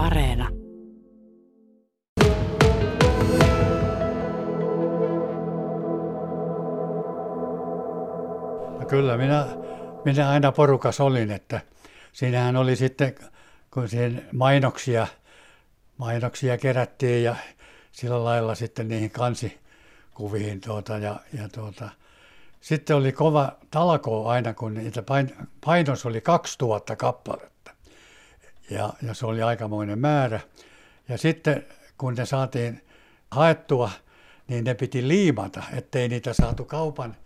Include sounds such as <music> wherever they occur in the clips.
Areena. No kyllä minä, minä aina porukas olin, että siinähän oli sitten, kun siihen mainoksia, mainoksia kerättiin ja sillä lailla sitten niihin kansikuviin tuota, ja, ja tuota, sitten oli kova talko aina, kun niitä pain, painos oli 2000 kappaletta. Ja, ja se oli aikamoinen määrä. Ja sitten kun ne saatiin haettua, niin ne piti liimata, ettei niitä saatu kaupan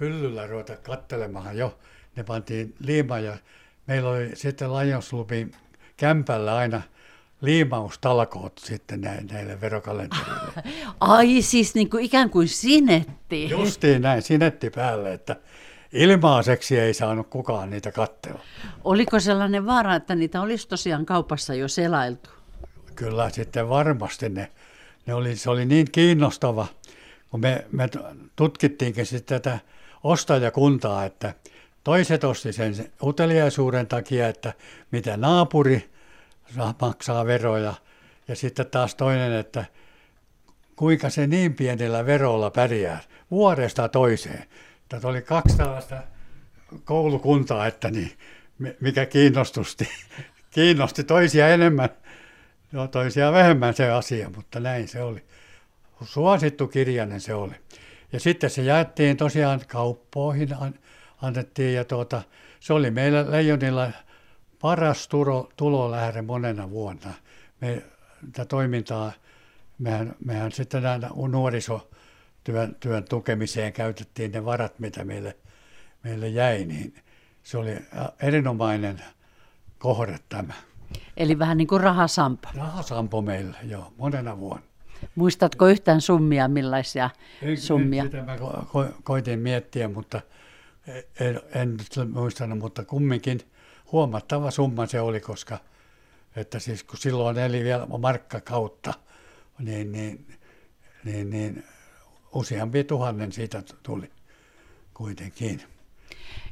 hyllyllä ruveta kattelemaan jo. Ne pantiin liima ja meillä oli sitten Lions Clubin kämpällä aina liimaustalkoot sitten näille verokalenterille. <laughs> Ai siis niin kuin ikään kuin sinetti. Justiin näin, sinetti päälle, että ilmaiseksi ei saanut kukaan niitä kattella. Oliko sellainen vaara, että niitä olisi tosiaan kaupassa jo selailtu? Kyllä sitten varmasti ne, ne oli, se oli niin kiinnostava, kun me, me tutkittiinkin sitten tätä ostajakuntaa, että toiset osti sen uteliaisuuden takia, että mitä naapuri maksaa veroja, ja sitten taas toinen, että kuinka se niin pienellä verolla pärjää vuodesta toiseen. Tätä oli kaksi tällaista koulukuntaa, että niin, mikä kiinnostusti, <laughs> kiinnosti toisia enemmän, no toisia vähemmän se asia, mutta näin se oli. Suosittu kirjainen se oli. Ja sitten se jaettiin tosiaan kauppoihin, annettiin ja tuota, se oli meillä Leijonilla paras tulo, tulolähde monena vuonna. Me, tätä toimintaa, mehän, mehän sitten nuorisotyön työn tukemiseen käytettiin ne varat, mitä meille, meille jäi, niin se oli erinomainen kohde tämä. Eli vähän niin kuin rahasampo. Rahasampo meillä, joo, monena vuonna. Muistatko yhtään summia, millaisia en, summia? Sitä mä ko- koitin miettiä, mutta en, en muistanut, mutta kumminkin huomattava summa se oli, koska että siis kun silloin eli vielä markka kautta, niin, niin, niin, niin useampi tuhannen siitä tuli kuitenkin.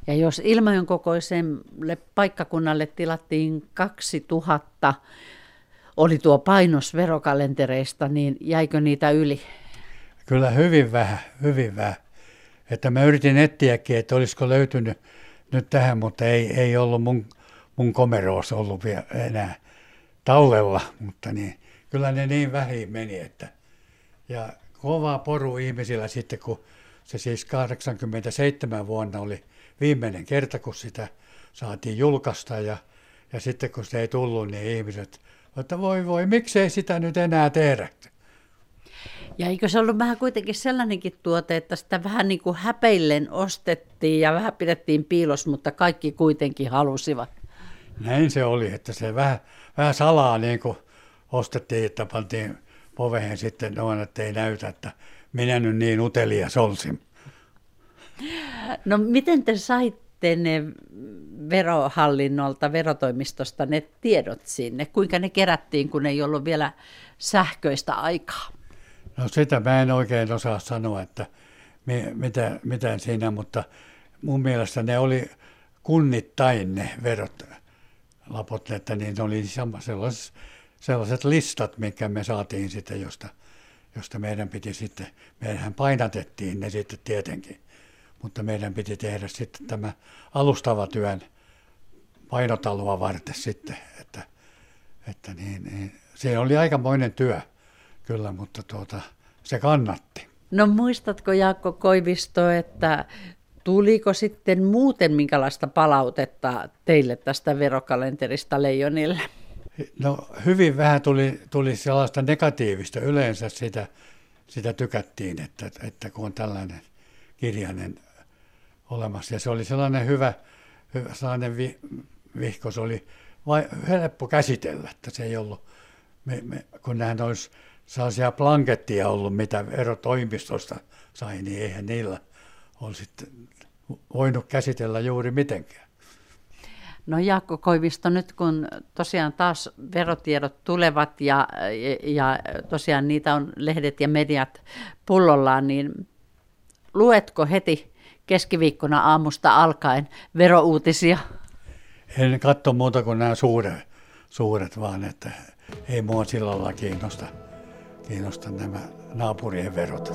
Ja jos Ilmajon kokoiselle paikkakunnalle tilattiin 2000 oli tuo painos verokalentereista, niin jäikö niitä yli? Kyllä hyvin vähän, hyvin vähän. Että mä yritin etsiäkin, että olisiko löytynyt nyt tähän, mutta ei, ei ollut mun, mun komeroos ollut vielä enää tallella, mutta niin, kyllä ne niin vähin meni, että ja kova poru ihmisillä sitten, kun se siis 87 vuonna oli viimeinen kerta, kun sitä saatiin julkaista ja, ja sitten kun se ei tullut, niin ihmiset että voi voi, miksei sitä nyt enää tehdä. Ja eikö se ollut vähän kuitenkin sellainenkin tuote, että sitä vähän niin kuin häpeillen ostettiin ja vähän pidettiin piilos, mutta kaikki kuitenkin halusivat? Näin se oli, että se vähän, vähän salaa niin kuin ostettiin, että pantiin poveen sitten noin, että ei näytä, että minä nyt niin utelias olisin. No miten te saitte ne verohallinnolta, verotoimistosta ne tiedot sinne? Kuinka ne kerättiin, kun ei ollut vielä sähköistä aikaa? No sitä mä en oikein osaa sanoa, että mitä, mitä siinä, mutta mun mielestä ne oli kunnittain ne verot, lapot, että niin oli sellaiset, sellaiset listat, mitkä me saatiin sitten, josta, josta meidän piti sitten, meidän painatettiin ne sitten tietenkin, mutta meidän piti tehdä sitten tämä alustava työn painotaloa varten sitten, että, että niin, niin, se oli aikamoinen työ kyllä, mutta tuota, se kannatti. No muistatko Jaakko Koivisto, että tuliko sitten muuten minkälaista palautetta teille tästä verokalenterista Leijonille? No hyvin vähän tuli, tuli sellaista negatiivista. Yleensä sitä, sitä tykättiin, että, että kun on tällainen kirjainen olemassa. Ja se oli sellainen hyvä, hyvä sellainen vi, vihko, se oli vai, helppo käsitellä, että se ei ollut, me, me, kun nähän olisi sellaisia blankettia ollut, mitä erotoimistosta sai, niin eihän niillä olisi voinut käsitellä juuri mitenkään. No Jaakko Koivisto, nyt kun tosiaan taas verotiedot tulevat ja, ja tosiaan niitä on lehdet ja mediat pullollaan, niin luetko heti keskiviikkona aamusta alkaen verouutisia? En katso muuta kuin nämä suuret, suuret, vaan että ei mua sillä lailla kiinnosta, kiinnosta nämä naapurien verot.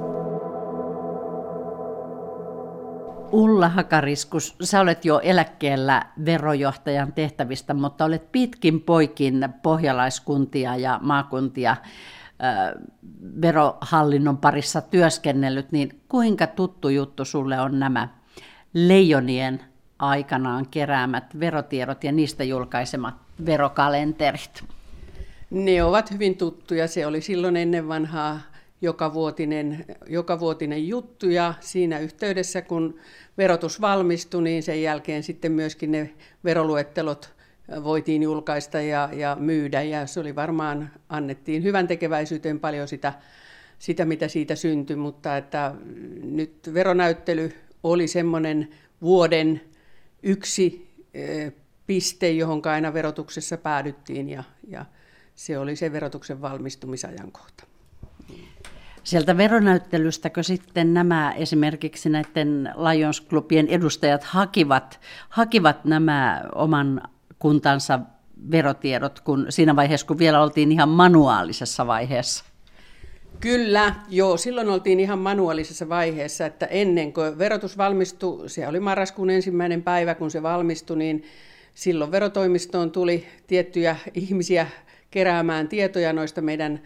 Ulla Hakariskus, sä olet jo eläkkeellä verojohtajan tehtävistä, mutta olet pitkin poikin pohjalaiskuntia ja maakuntia verohallinnon parissa työskennellyt, niin kuinka tuttu juttu sulle on nämä leijonien aikanaan keräämät verotiedot ja niistä julkaisemat verokalenterit? Ne ovat hyvin tuttuja. Se oli silloin ennen vanhaa jokavuotinen, jokavuotinen juttu. Ja siinä yhteydessä, kun verotus valmistui, niin sen jälkeen sitten myöskin ne veroluettelot voitiin julkaista ja, ja myydä. Ja se oli varmaan, annettiin hyvän tekeväisyyteen paljon sitä, sitä, mitä siitä syntyi, mutta että nyt veronäyttely oli semmoinen vuoden yksi e, piste, johon aina verotuksessa päädyttiin. Ja, ja se oli se verotuksen valmistumisajankohta. Sieltä veronäyttelystäkö sitten nämä esimerkiksi näiden Lions edustajat hakivat, hakivat nämä oman kuntansa verotiedot, kun siinä vaiheessa, kun vielä oltiin ihan manuaalisessa vaiheessa? Kyllä, joo, silloin oltiin ihan manuaalisessa vaiheessa, että ennen kuin verotus valmistui, se oli marraskuun ensimmäinen päivä, kun se valmistui, niin silloin verotoimistoon tuli tiettyjä ihmisiä keräämään tietoja noista meidän,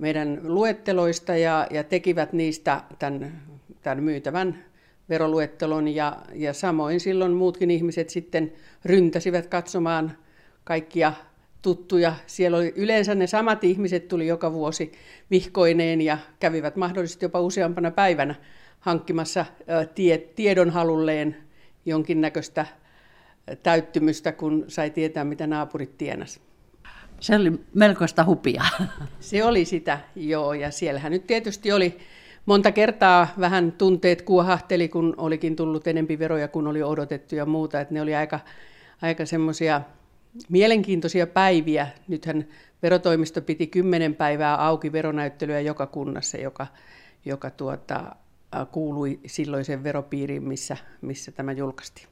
meidän luetteloista ja, ja tekivät niistä tämän, tämän myytävän veroluettelon ja, ja samoin silloin muutkin ihmiset sitten ryntäsivät katsomaan kaikkia tuttuja. Siellä oli yleensä ne samat ihmiset tuli joka vuosi vihkoineen ja kävivät mahdollisesti jopa useampana päivänä hankkimassa tie, tiedonhalulleen jonkinnäköistä täyttymystä, kun sai tietää, mitä naapurit tienas. Se oli melkoista hupia. Se oli sitä, joo. Ja siellähän nyt tietysti oli monta kertaa vähän tunteet kuohahteli, kun olikin tullut enempi veroja kuin oli odotettu ja muuta. Että ne oli aika, aika semmoisia mielenkiintoisia päiviä. Nythän verotoimisto piti kymmenen päivää auki veronäyttelyä joka kunnassa, joka, joka tuota, kuului silloiseen veropiiriin, missä, missä tämä julkaistiin.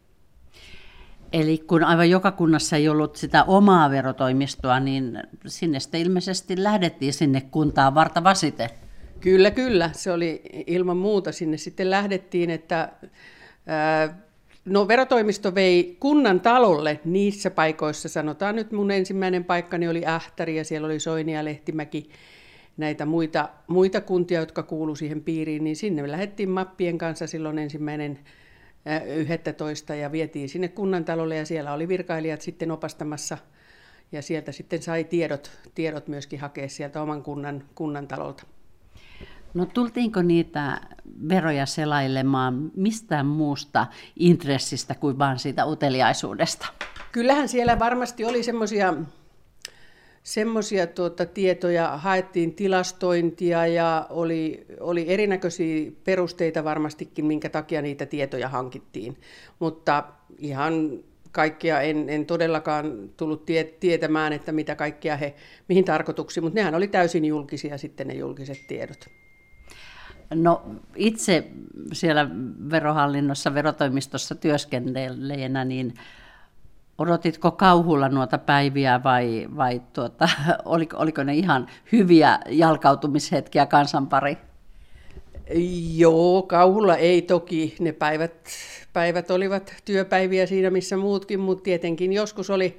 Eli kun aivan joka kunnassa ei ollut sitä omaa verotoimistoa, niin sinne sitten ilmeisesti lähdettiin sinne kuntaan varta vasite. Kyllä, kyllä. Se oli ilman muuta. Sinne sitten lähdettiin, että no, verotoimisto vei kunnan talolle niissä paikoissa. Sanotaan nyt mun ensimmäinen paikkani oli Ähtäri ja siellä oli Soini ja Lehtimäki näitä muita, muita kuntia, jotka kuulu siihen piiriin, niin sinne me lähdettiin mappien kanssa silloin ensimmäinen 11 ja vietiin sinne kunnantalolle ja siellä oli virkailijat sitten opastamassa ja sieltä sitten sai tiedot, tiedot myöskin hakea sieltä oman kunnan, kunnan talolta. No tultiinko niitä veroja selailemaan mistään muusta intressistä kuin vain siitä uteliaisuudesta? Kyllähän siellä varmasti oli semmoisia semmoisia tuota, tietoja, haettiin tilastointia ja oli, oli erinäköisiä perusteita varmastikin, minkä takia niitä tietoja hankittiin. Mutta ihan kaikkia en, en todellakaan tullut tie, tietämään, että mitä kaikkia he, mihin tarkoituksiin, mutta nehän oli täysin julkisia sitten ne julkiset tiedot. No itse siellä verohallinnossa, verotoimistossa työskennelleenä, niin odotitko kauhulla noita päiviä vai, vai tuota, <laughs> oliko, oliko ne ihan hyviä jalkautumishetkiä kansanpari? Joo, kauhulla ei toki. Ne päivät, päivät olivat työpäiviä siinä missä muutkin, mutta tietenkin joskus oli,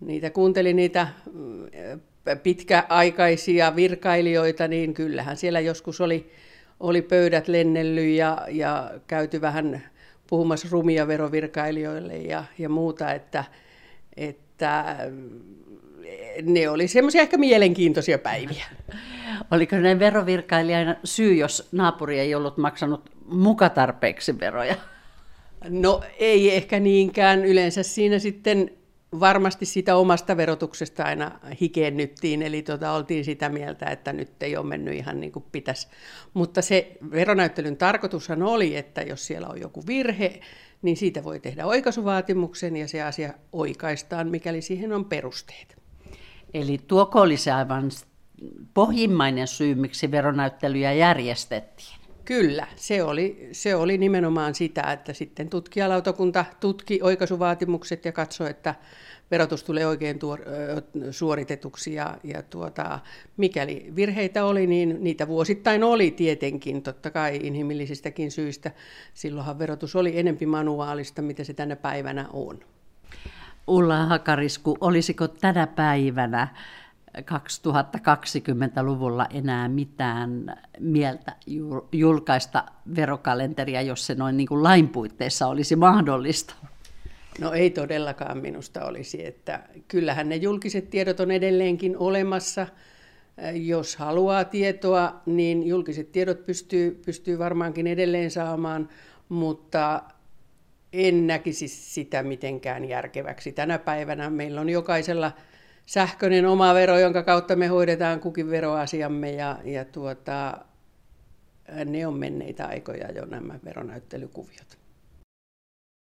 niitä kuuntelin niitä mm, pitkäaikaisia virkailijoita, niin kyllähän siellä joskus oli oli pöydät lennellyt ja, ja käyty vähän puhumassa rumia verovirkailijoille ja, ja muuta, että, että ne oli semmoisia ehkä mielenkiintoisia päiviä. <laughs> Oliko ne verovirkailijan syy, jos naapuri ei ollut maksanut muka tarpeeksi veroja? No ei ehkä niinkään. Yleensä siinä sitten varmasti sitä omasta verotuksesta aina hikennyttiin, eli tota, oltiin sitä mieltä, että nyt ei ole mennyt ihan niin kuin pitäisi. Mutta se veronäyttelyn tarkoitushan oli, että jos siellä on joku virhe, niin siitä voi tehdä oikaisuvaatimuksen ja se asia oikaistaan, mikäli siihen on perusteet. Eli tuoko oli se aivan pohjimmainen syy, miksi veronäyttelyjä järjestettiin? Kyllä, se oli, se oli nimenomaan sitä, että sitten tutkijalautakunta tutki oikaisuvaatimukset ja katsoi, että verotus tulee oikein tuor, suoritetuksi ja, ja tuota, mikäli virheitä oli, niin niitä vuosittain oli tietenkin, totta kai inhimillisistäkin syistä. Silloinhan verotus oli enempi manuaalista, mitä se tänä päivänä on. Ulla Hakarisku, olisiko tänä päivänä 2020-luvulla enää mitään mieltä julkaista verokalenteria, jos se noin niin kuin lain puitteissa olisi mahdollista? No ei todellakaan minusta olisi, että kyllähän ne julkiset tiedot on edelleenkin olemassa. Jos haluaa tietoa, niin julkiset tiedot pystyy, pystyy varmaankin edelleen saamaan, mutta en näkisi sitä mitenkään järkeväksi. Tänä päivänä meillä on jokaisella sähköinen oma vero, jonka kautta me hoidetaan kukin veroasiamme ja, ja tuota, ne on menneitä aikoja jo nämä veronäyttelykuviot.